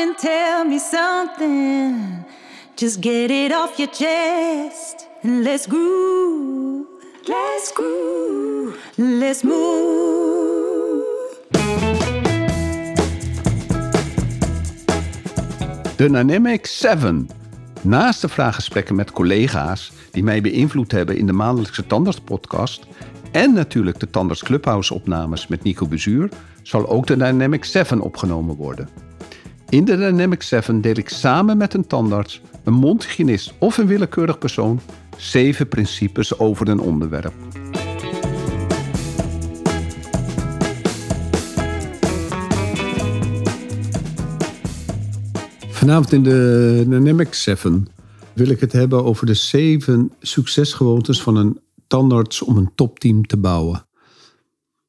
and tell me something. Just get it off your chest and let's groove. Let's groove. Let's move. Dynamic 7. Naast de vraaggesprekken met collega's die mij beïnvloed hebben in de maandelijkse Tandarts-podcast en natuurlijk de Tandarts Clubhouse-opnames met Nico Bezuur, zal ook de Dynamic 7 opgenomen worden. In de Dynamic 7 deel ik samen met een tandarts, een mondhygiënist of een willekeurig persoon zeven principes over een onderwerp. Vanavond in de Dynamic 7 wil ik het hebben over de zeven succesgewoontes van een tandarts om een topteam te bouwen.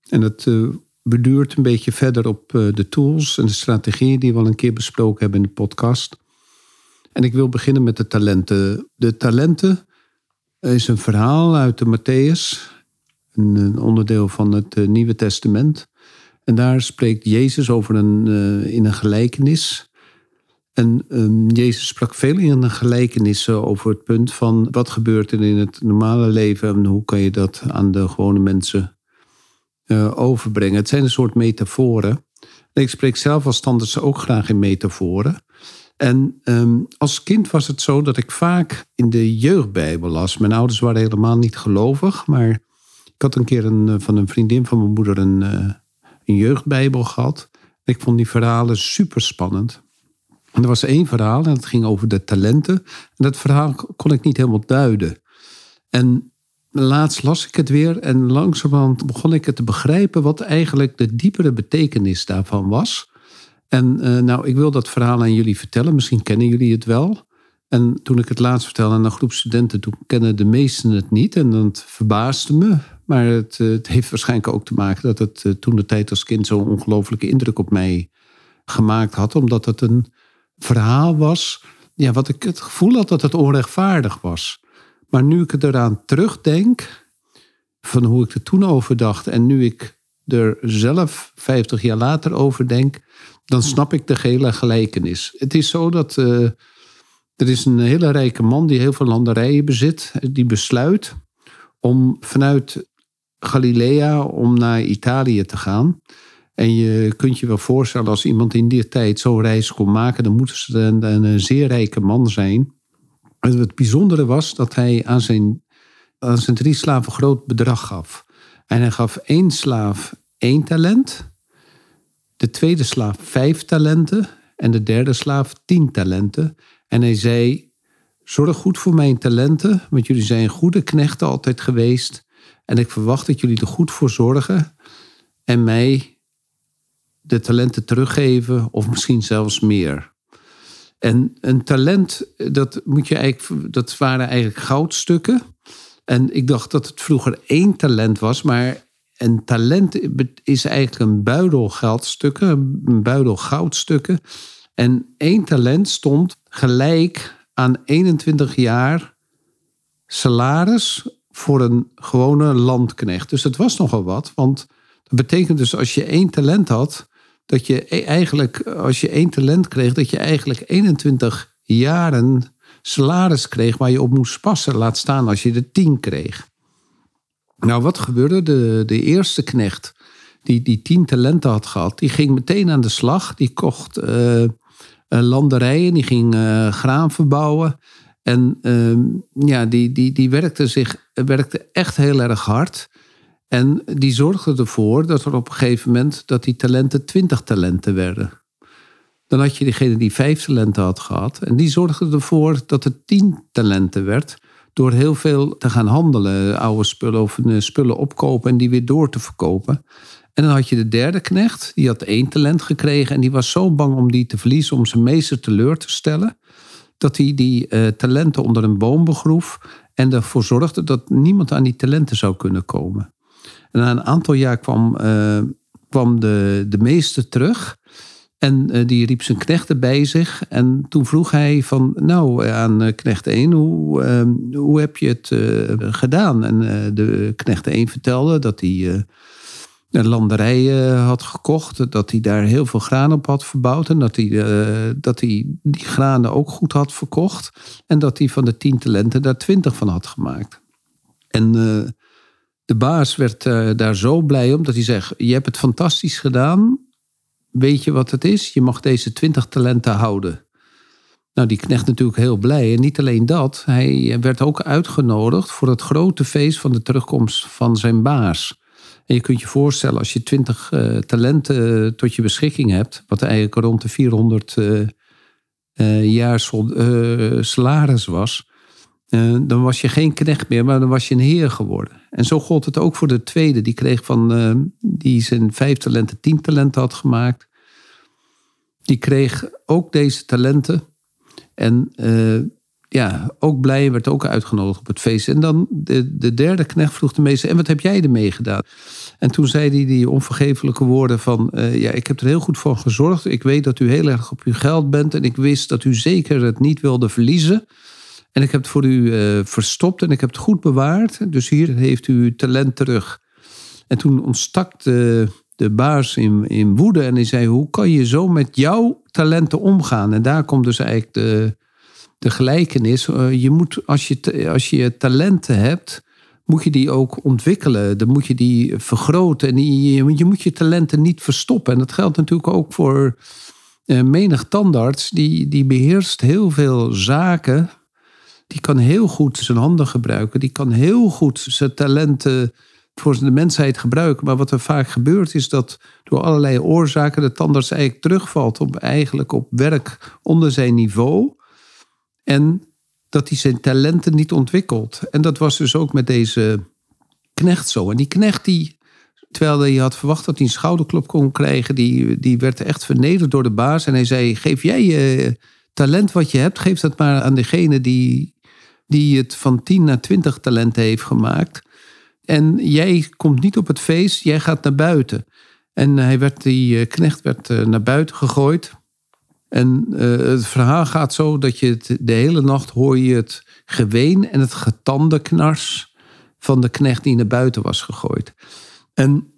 En het uh, beduurt een beetje verder op uh, de tools en de strategieën die we al een keer besproken hebben in de podcast. En ik wil beginnen met de talenten. De talenten is een verhaal uit de Matthäus, een, een onderdeel van het uh, Nieuwe Testament. En daar spreekt Jezus over een, in een gelijkenis en um, Jezus sprak veel in gelijkenissen over het punt van wat gebeurt er in het normale leven en hoe kan je dat aan de gewone mensen uh, overbrengen. Het zijn een soort metaforen. En ik spreek zelf als standaard ook graag in metaforen. En um, als kind was het zo dat ik vaak in de jeugdbijbel las. Mijn ouders waren helemaal niet gelovig, maar ik had een keer een, eh, van een vriendin van mijn moeder een, uh, een jeugdbijbel gehad. Ik vond die verhalen super spannend. En er was één verhaal en dat ging over de talenten. En dat verhaal kon ik niet helemaal duiden. En laatst las ik het weer en langzamerhand begon ik het te begrijpen wat eigenlijk de diepere betekenis daarvan was. En uh, nou, ik wil dat verhaal aan jullie vertellen. Misschien kennen jullie het wel. En toen ik het laatst vertelde aan een groep studenten, toen kennen de meesten het niet. En dat verbaasde me. Maar het, eh, het heeft waarschijnlijk ook te maken dat het uh, toen de tijd als kind zo'n ongelofelijke indruk op mij gemaakt had. Omdat het een verhaal was, ja, wat ik het gevoel had dat het onrechtvaardig was. Maar nu ik eraan terugdenk, van hoe ik er toen over dacht en nu ik er zelf 50 jaar later over denk, dan snap ik de hele gelijkenis. Het is zo dat uh, er is een hele rijke man die heel veel landerijen bezit, die besluit om vanuit Galilea om naar Italië te gaan. En je kunt je wel voorstellen, als iemand in die tijd zo'n reis kon maken, dan moeten ze een, zeer rijke man zijn. Het bijzondere was dat hij aan zijn, aan zijn drie slaven groot bedrag gaf. En hij gaf één slaaf één talent, de tweede slaaf vijf talenten en de derde slaaf tien talenten. En hij zei: Zorg goed voor mijn talenten, want jullie zijn goede knechten altijd geweest. En ik verwacht dat jullie er goed voor zorgen en mij de talenten teruggeven of misschien zelfs meer. En een talent, dat, moet je eigenlijk, dat waren eigenlijk goudstukken. En ik dacht dat het vroeger één talent was, maar een talent is eigenlijk een buidel geldstukken, een buidel goudstukken. En één talent stond gelijk aan 21 jaar salaris voor een gewone landknecht. Dus het was nogal wat, want dat betekent dus als je één talent had, dat je e- eigenlijk, als je één talent kreeg, dat je eigenlijk 21 jaren salaris kreeg waar je op moest passen. Laat staan als je er 10 kreeg. Nou, wat gebeurde? De, de eerste knecht, die, die tien talenten had gehad, die ging meteen aan de slag. Die kocht uh, landerijen, die ging uh, graan verbouwen. En uh, ja, die, die, die werkte, zich, werkte echt heel erg hard. En die zorgde ervoor dat er op een gegeven moment dat die talenten twintig talenten werden. Dan had je diegene die vijf talenten had gehad. En die zorgde ervoor dat het tien talenten werd. Door heel veel te gaan handelen. Oude spullen of eh, spullen opkopen en die weer door te verkopen. En dan had je de derde knecht. Die had één talent gekregen. En die was zo bang om die te verliezen. Om zijn meester teleur te stellen. Dat hij die uh, talenten onder een boom begroef. En ervoor zorgde dat niemand aan die talenten zou kunnen komen. En na een aantal jaar kwam, uh, kwam de, de meester terug. En uh, die riep zijn knechten bij zich. En toen vroeg hij van, nou, aan uh, knecht 1, hoe, uh, hoe heb je het gedaan? En de knecht 1 vertelde dat hij een landerij eh, had gekocht. Dat hij daar heel veel graan op had verbouwd. En dat hij, dat hij die granen ook goed had verkocht. En dat hij van de tien talenten daar twintig van had gemaakt. En de baas werd daar zo blij om dat hij zegt: Je hebt het fantastisch gedaan. Weet je wat het is? Je mag deze twintig talenten houden. Nou, die knecht natuurlijk heel blij. En niet alleen dat, hij werd ook uitgenodigd voor het grote feest van de terugkomst van zijn baas. En je kunt je voorstellen, als je twintig uh, talenten uh, tot je beschikking hebt, wat eigenlijk rond de 400 uh, jaar salaris was, dan was je geen knecht meer, maar dan was je een heer geworden. En zo gold het ook voor de tweede. Die kreeg van, die zijn vijf talenten, tien talenten had gemaakt. Die kreeg ook deze talenten. En ja, ook blij, werd ook uitgenodigd op het feest. En dan de, de derde knecht vroeg de meester, en wat heb jij ermee gedaan? En toen zei hij die onvergeeflijke woorden van, ja, ik heb er heel goed voor gezorgd. Ik weet dat u heel erg op uw geld bent en ik wist dat u zeker het niet wilde verliezen. En ik heb het voor u uh, verstopt en ik heb het goed bewaard. Dus hier heeft u talent terug. En toen ontstak de, de baas in, in woede en hij zei, hoe kan je zo met jouw talenten omgaan? En daar komt dus eigenlijk de de gelijkenis. Uh, je moet, als je, als je talenten hebt, moet je die ook ontwikkelen. Dan moet je die vergroten. En die, je moet je talenten niet verstoppen. En dat geldt natuurlijk ook voor uh, menig tandarts. Die, die beheerst heel veel zaken. Die kan heel goed zijn handen gebruiken. Die kan heel goed zijn talenten voor de mensheid gebruiken. Maar wat er vaak gebeurt is dat door allerlei oorzaken de tandarts eigenlijk terugvalt op eigenlijk op werk onder zijn niveau. En dat hij zijn talenten niet ontwikkelt. En dat was dus ook met deze knecht zo. En die knecht die, terwijl hij had verwacht dat hij een schouderklop kon krijgen, die, die werd echt vernederd door de baas. En hij zei, geef jij je talent wat je hebt, geef dat maar aan degene die, die het van 10 naar 20 talenten heeft gemaakt. En jij komt niet op het feest, jij gaat naar buiten. En hij werd, die eh, knecht werd eh, naar buiten gegooid. En uh, het verhaal gaat zo dat je de hele nacht hoor je het geween en het getandenknars van de knecht die naar buiten was gegooid. En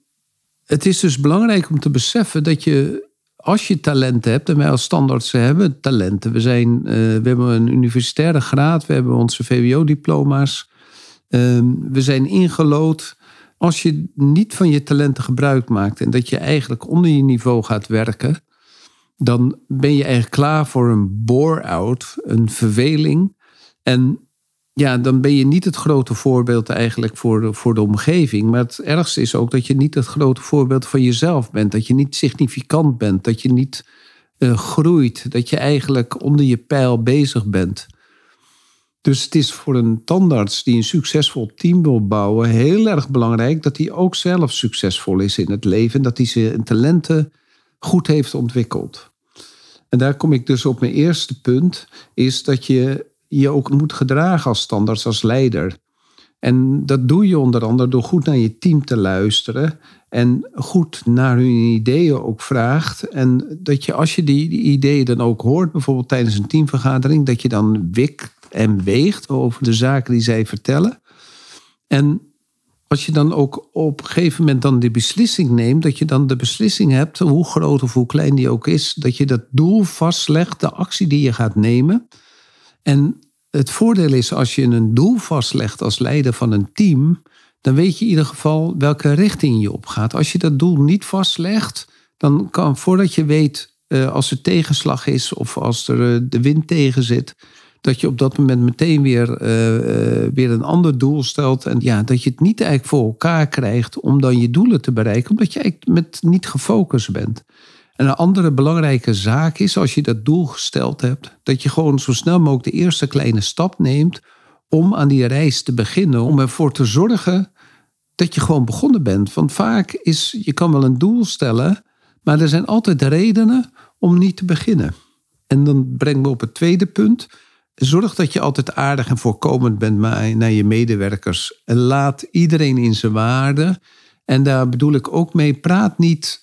het is dus belangrijk om te beseffen dat je, als je talenten hebt, en wij als standaards hebben talenten. We, zijn, uh, we hebben een universitaire graad, we hebben onze VWO-diploma's. Uh, we zijn ingelood. Als je niet van je talenten gebruik maakt en dat je eigenlijk onder je niveau gaat werken, dan ben je eigenlijk klaar voor een bore-out, een verveling. En ja, dan ben je niet het grote voorbeeld eigenlijk voor de, voor de omgeving. Maar het ergste is ook dat je niet het grote voorbeeld van jezelf bent. Dat je niet significant bent. Dat je niet uh, groeit. Dat je eigenlijk onder je pijl bezig bent. Dus het is voor een tandarts die een succesvol team wil bouwen heel erg belangrijk dat hij ook zelf succesvol is in het leven. En dat hij zijn talenten goed heeft ontwikkeld. En daar kom ik dus op mijn eerste punt, is dat je je ook moet gedragen als standaard, als leider. En dat doe je onder andere door goed naar je team te luisteren en goed naar hun ideeën ook vraagt. En dat je als je die, die ideeën dan ook hoort, bijvoorbeeld tijdens een teamvergadering, dat je dan wikt en weegt over de zaken die zij vertellen. En als je dan ook op een gegeven moment dan de beslissing neemt, dat je dan de beslissing hebt, hoe groot of hoe klein die ook is, dat je dat doel vastlegt, de actie die je gaat nemen. En het voordeel is als je een doel vastlegt als leider van een team, dan weet je in ieder geval welke richting je op gaat. Als je dat doel niet vastlegt, dan kan voordat je weet eh, als er tegenslag is of als er eh, de wind tegen zit, dat je op dat moment meteen weer, uh, weer een ander doel stelt. En ja, dat je het niet eigenlijk voor elkaar krijgt om dan je doelen te bereiken, omdat je eigenlijk met niet gefocust bent. En een andere belangrijke zaak is, als je dat doel gesteld hebt, dat je gewoon zo snel mogelijk de eerste kleine stap neemt om aan die reis te beginnen. Om ervoor te zorgen dat je gewoon begonnen bent. Want vaak is, je kan wel een doel stellen, maar er zijn altijd redenen om niet te beginnen. En dan brengen we op het tweede punt. Zorg dat je altijd aardig en voorkomend bent naar je medewerkers. En laat iedereen in zijn waarde. En daar bedoel ik ook mee, praat niet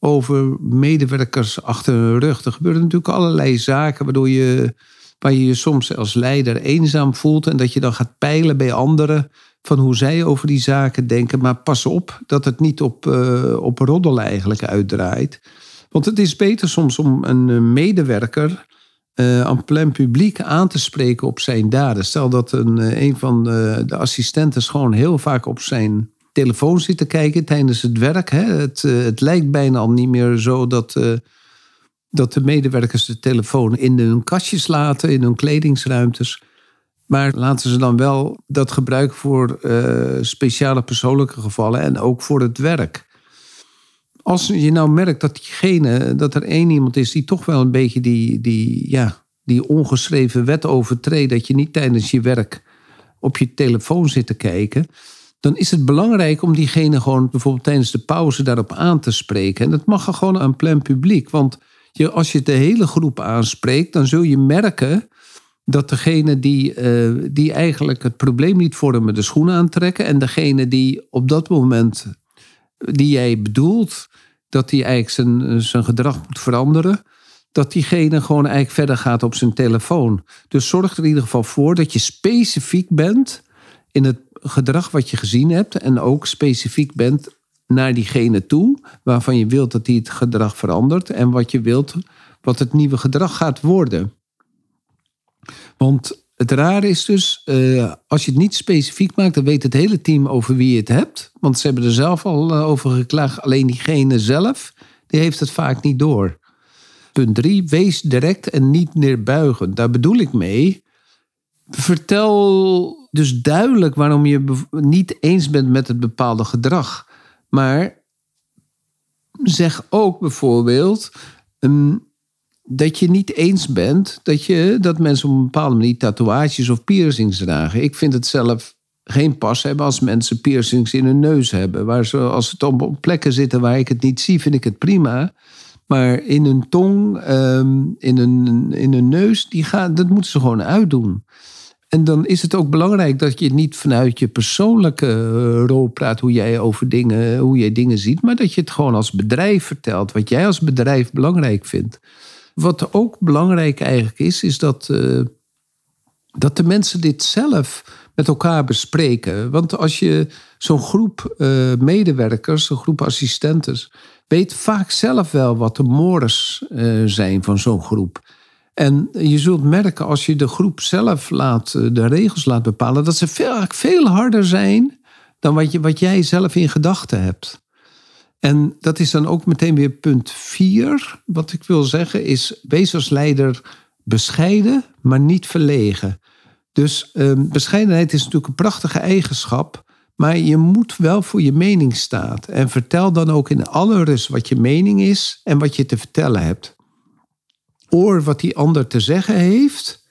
over medewerkers achter hun rug. Er gebeuren natuurlijk allerlei zaken waardoor je, waar je je soms als leider eenzaam voelt. En dat je dan gaat peilen bij anderen van hoe zij over die zaken denken. Maar pas op dat het niet op, uh, op roddel eigenlijk uitdraait. Want het is beter soms om een medewerker uh, aan plein publiek aan te spreken op zijn daden. Stel dat een, een van de, de assistenten gewoon heel vaak op zijn telefoon zit te kijken tijdens het werk. Hè. Het, het lijkt bijna al niet meer zo dat dat de medewerkers de telefoon in hun kastjes laten, in hun kledingsruimtes. Maar laten ze dan wel dat gebruiken voor uh, speciale persoonlijke gevallen en ook voor het werk. Als je nou merkt dat diegene, dat er één iemand is die toch wel een beetje die, die, ja, die ongeschreven wet overtreedt, dat je niet tijdens je werk op je telefoon zit te kijken, dan is het belangrijk om diegene gewoon bijvoorbeeld tijdens de pauze daarop aan te spreken. En dat mag gewoon aan plein publiek, want je, als je de hele groep aanspreekt, dan zul je merken dat degene die, uh, die eigenlijk het probleem niet vormen, de schoenen aantrekken. En degene die op dat moment, die jij bedoelt, dat die eigenlijk zijn, zijn gedrag moet veranderen. Dat diegene gewoon eigenlijk verder gaat op zijn telefoon. Dus zorg er in ieder geval voor dat je specifiek bent in het gedrag wat je gezien hebt. En ook specifiek bent naar diegene toe waarvan je wilt dat hij het gedrag verandert en wat je wilt wat het nieuwe gedrag gaat worden. Want het rare is dus, uh, als je het niet specifiek maakt, dan weet het hele team over wie je het hebt. Want ze hebben er zelf al uh, over geklaagd. Alleen diegene zelf, die heeft het vaak niet door. Punt drie, wees direct en niet neerbuigend. Daar bedoel ik mee. Vertel dus duidelijk waarom je niet eens bent met het bepaalde gedrag. Maar zeg ook bijvoorbeeld um, dat je niet eens bent dat, je, dat mensen op een bepaalde manier tatoeages of piercings dragen. Ik vind het zelf geen pas hebben als mensen piercings in hun neus hebben. Waar ze, als het op plekken zitten waar ik het niet zie, vind ik het prima. Maar in hun tong, um, in, hun, in hun neus, die gaan, dat moeten ze gewoon uitdoen. En dan is het ook belangrijk dat je niet vanuit je persoonlijke eh, rol praat hoe jij over dingen, hoe jij dingen ziet, maar dat je het gewoon als bedrijf vertelt, wat jij als bedrijf belangrijk vindt. Wat ook belangrijk eigenlijk is, is dat, uh, dat de mensen dit zelf met elkaar bespreken. Want als je zo'n groep uh, medewerkers, een groep assistenten, weet vaak zelf wel wat de mores zijn van zo'n groep. En je zult merken als je de groep zelf laat, eh, de regels laat bepalen, dat ze veel, veel harder zijn dan wat, je, wat jij zelf in gedachten hebt. En dat is dan ook meteen weer punt vier. Wat ik wil zeggen is, wees als leider bescheiden, maar niet verlegen. Dus eh, bescheidenheid is natuurlijk een prachtige eigenschap, maar je moet wel voor je mening staan. En vertel dan ook in alle rust wat je mening is en wat je te vertellen hebt oor wat die ander te zeggen heeft.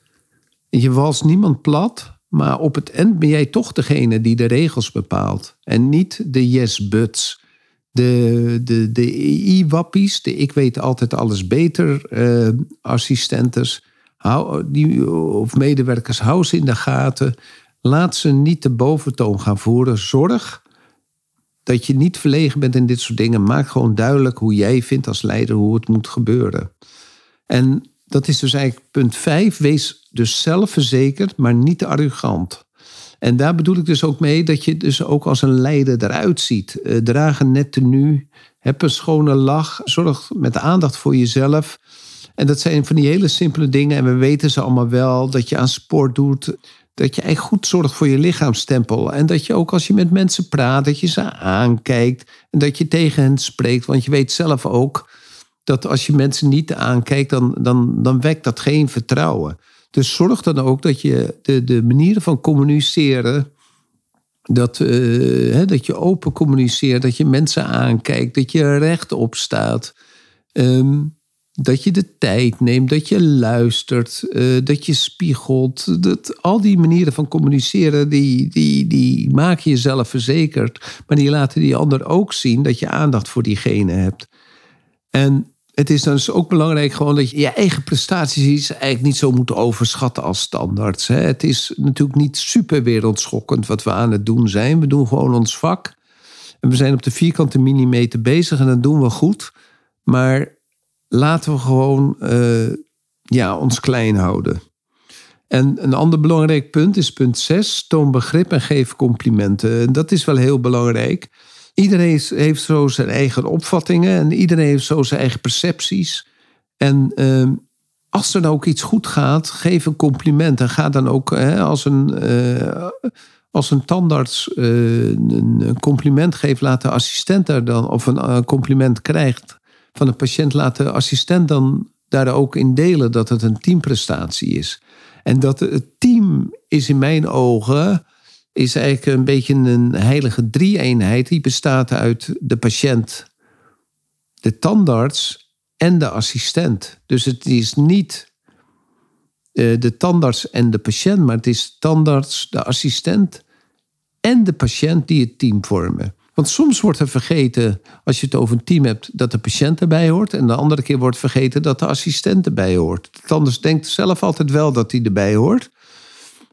Je wals niemand plat, maar op het eind ben jij toch degene die de regels bepaalt. En niet de yes-buts. De, de, de i-wappies, de ik weet altijd alles beter uh, assistentes hou, die, of medewerkers, hou ze in de gaten. Laat ze niet de boventoon gaan voeren. Zorg dat je niet verlegen bent in dit soort dingen. Maak gewoon duidelijk hoe jij vindt als leider hoe het moet gebeuren. En dat is dus eigenlijk punt vijf. Wees dus zelfverzekerd, maar niet arrogant. En daar bedoel ik dus ook mee dat je dus ook als een leider eruit ziet. Uh, draag een net tenue, heb een schone lach, zorg met aandacht voor jezelf. En dat zijn van die hele simpele dingen. En we weten ze allemaal wel. Dat je aan sport doet. Dat je echt goed zorgt voor je lichaamstempel. En dat je ook als je met mensen praat, dat je ze aankijkt. En dat je tegen hen spreekt. Want je weet zelf ook dat als je mensen niet aankijkt, dan, dan, dan wekt dat geen vertrouwen. Dus zorg dan ook dat je de, de manieren van communiceren. Dat, hè, dat je open communiceert, dat je mensen aankijkt, dat je rechtop staat. Um, dat je de tijd neemt, dat je luistert, uh, dat je spiegelt. Dat, al die manieren van communiceren, die, die, die maken jezelf verzekerd. Maar die laten die ander ook zien dat je aandacht voor diegene hebt. En het is dus ook belangrijk gewoon dat je je eigen prestaties eigenlijk niet zo moet overschatten als standaard. Het is natuurlijk niet super wereldschokkend wat we aan het doen zijn. We doen gewoon ons vak. En we zijn op de vierkante millimeter bezig en dat doen we goed. Maar laten we gewoon uh, ja, ons klein houden. En een ander belangrijk punt is punt 6. Toon begrip en geef complimenten. En dat is wel heel belangrijk. Iedereen heeft zo zijn eigen opvattingen en iedereen heeft zo zijn eigen percepties. En uh, als er nou ook iets goed gaat, geef een compliment. En ga dan ook hè, als, een, uh, als een tandarts uh, een compliment geeft, laat de assistent daar dan, of een compliment krijgt van een patiënt, laat de assistent dan daar ook in delen dat het een teamprestatie is. En dat het team is in mijn ogen is eigenlijk een beetje een heilige drie-eenheid. Die bestaat uit de patiënt, de tandarts en de assistent. Dus het is niet uh, de tandarts en de patiënt, maar het is tandarts, de assistent en de patiënt die het team vormen. Want soms wordt er vergeten, als je het over een team hebt, dat de patiënt erbij hoort. En de andere keer wordt vergeten dat de assistent erbij hoort. De tandarts denkt zelf altijd wel dat hij erbij hoort.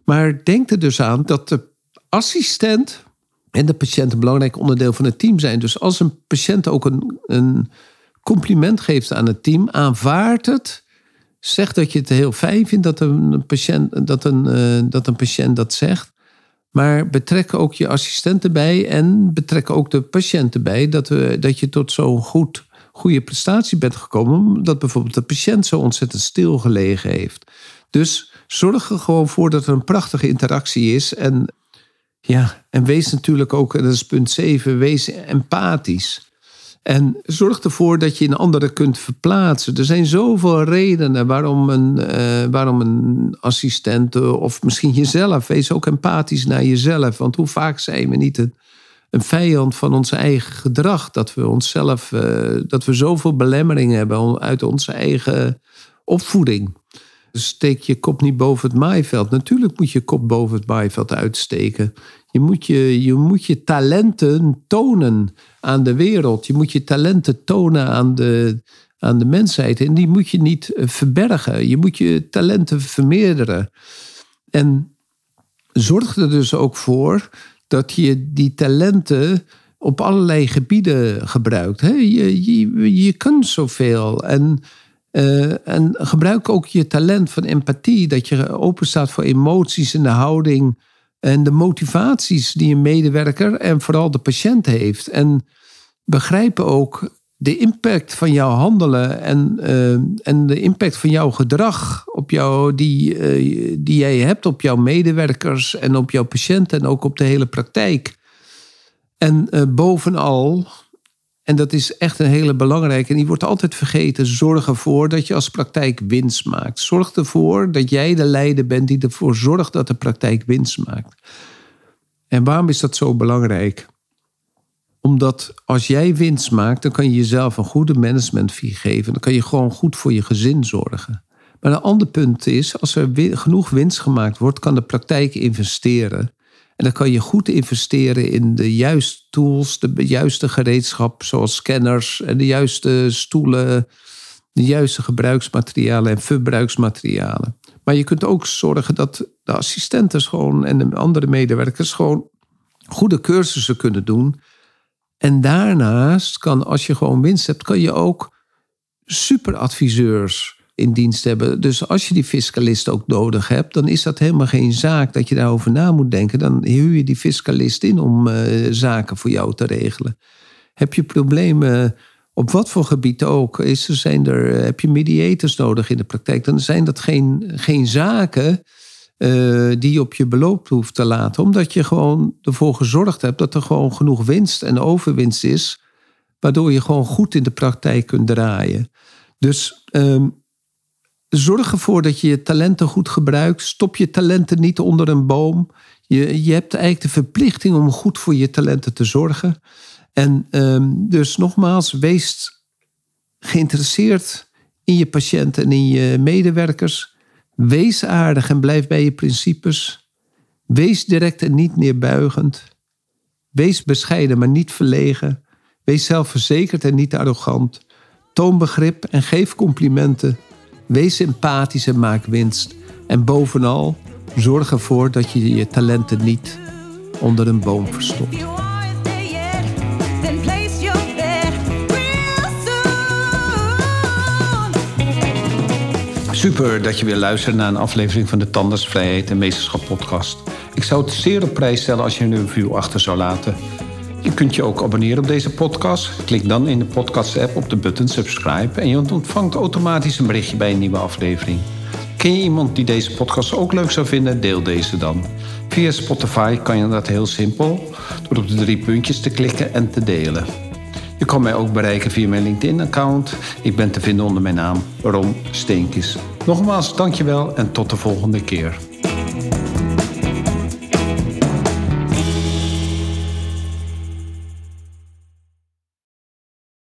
Maar denk er dus aan dat de assistent en de patiënt een belangrijk onderdeel van het team zijn. Dus als een patiënt ook een, een compliment geeft aan het team, aanvaard het. Zeg dat je het heel fijn vindt dat een patiënt dat, een, uh, dat een patiënt dat zegt. Maar betrek ook je assistent erbij en betrek ook de patiënt erbij. Dat, we, dat je tot zo'n goed, goede prestatie bent gekomen. Dat bijvoorbeeld de patiënt zo ontzettend stilgelegen heeft. Dus zorg er gewoon voor dat er een prachtige interactie is. En, ja, en wees natuurlijk ook, dat is punt 7, wees empathisch. En zorg ervoor dat je in anderen kunt verplaatsen. Er zijn zoveel redenen waarom een, uh, waarom een assistent of misschien jezelf, wees ook empathisch naar jezelf. Want hoe vaak zijn we niet een, een vijand van ons eigen gedrag? Dat we onszelf, uh, dat we zoveel belemmeringen hebben uit onze eigen opvoeding. Steek je kop niet boven het maaiveld. Natuurlijk moet je kop boven het maaiveld uitsteken. Je moet je, je moet je talenten tonen aan de wereld. Je moet je talenten tonen aan de, aan de mensheid. En die moet je niet eh, verbergen. Je moet je talenten vermeerderen. En zorg er dus ook voor dat je die talenten op allerlei gebieden gebruikt. Je, je, je kunt zoveel. En, uh, en gebruik ook je talent van empathie. Dat je open staat voor emoties en de houding en de motivaties die een medewerker en vooral de patiënt heeft. En begrijpen ook de impact van jouw handelen en, uh, en de impact van jouw gedrag op jou, die, uh, die jij hebt op jouw medewerkers en op jouw patiënten en ook op de hele praktijk. En bovenal en dat is echt een hele belangrijke. En die wordt altijd vergeten. Zorg ervoor dat je als praktijk winst maakt. Zorg ervoor dat jij de leider bent die ervoor zorgt dat de praktijk winst maakt. En waarom is dat zo belangrijk? Omdat als jij winst maakt, dan kan je jezelf een goede managementfee geven. Dan kan je gewoon goed voor je gezin zorgen. Maar een ander punt is, als er genoeg winst gemaakt wordt, kan de praktijk investeren. En dan kan je goed investeren in de juiste tools, de juiste gereedschap, zoals scanners en de juiste stoelen, de juiste gebruiksmaterialen en verbruiksmaterialen. Maar je kunt ook zorgen dat de assistenten gewoon en de andere medewerkers gewoon goede cursussen kunnen doen. En daarnaast kan, als je gewoon winst hebt, kan je ook superadviseurs in dienst hebben. Dus als je die fiscalist ook nodig hebt, dan is dat helemaal geen zaak dat je daarover na moet denken. Dan huur je die fiscalist in om uh, zaken voor jou te regelen. Heb je problemen op wat voor gebied ook? Is, zijn er, heb je mediators nodig in de praktijk? Dan zijn dat geen, geen zaken die je op je beloop hoeft te laten. Omdat je gewoon ervoor gezorgd hebt dat er gewoon genoeg winst en overwinst is. Waardoor je gewoon goed in de praktijk kunt draaien. Dus um, Zorg ervoor dat je je talenten goed gebruikt. Stop je talenten niet onder een boom. Je, je hebt eigenlijk de verplichting om goed voor je talenten te zorgen. En um, dus nogmaals, wees geïnteresseerd in je patiënten en in je medewerkers. Wees aardig en blijf bij je principes. Wees direct en niet neerbuigend. Wees bescheiden, maar niet verlegen. Wees zelfverzekerd en niet arrogant. Toon begrip en geef complimenten. Wees empathisch en maak winst. En bovenal, zorg ervoor dat je je talenten niet onder een boom verstopt. Super dat je weer luistert naar een aflevering van de Tandersvrijheid en Meesterschap podcast. Ik zou het zeer op prijs stellen als je een review achter zou laten. Je kunt je ook abonneren op deze podcast. Klik dan in de podcast-app op de button subscribe en je ontvangt automatisch een berichtje bij een nieuwe aflevering. Ken je iemand die deze podcast ook leuk zou vinden? Deel deze dan. Via Spotify kan je dat heel simpel door op de drie puntjes te klikken en te delen. Je kan mij ook bereiken via mijn LinkedIn-account. Ik ben te vinden onder mijn naam Ron Steenkis. Nogmaals, dankjewel en tot de volgende keer.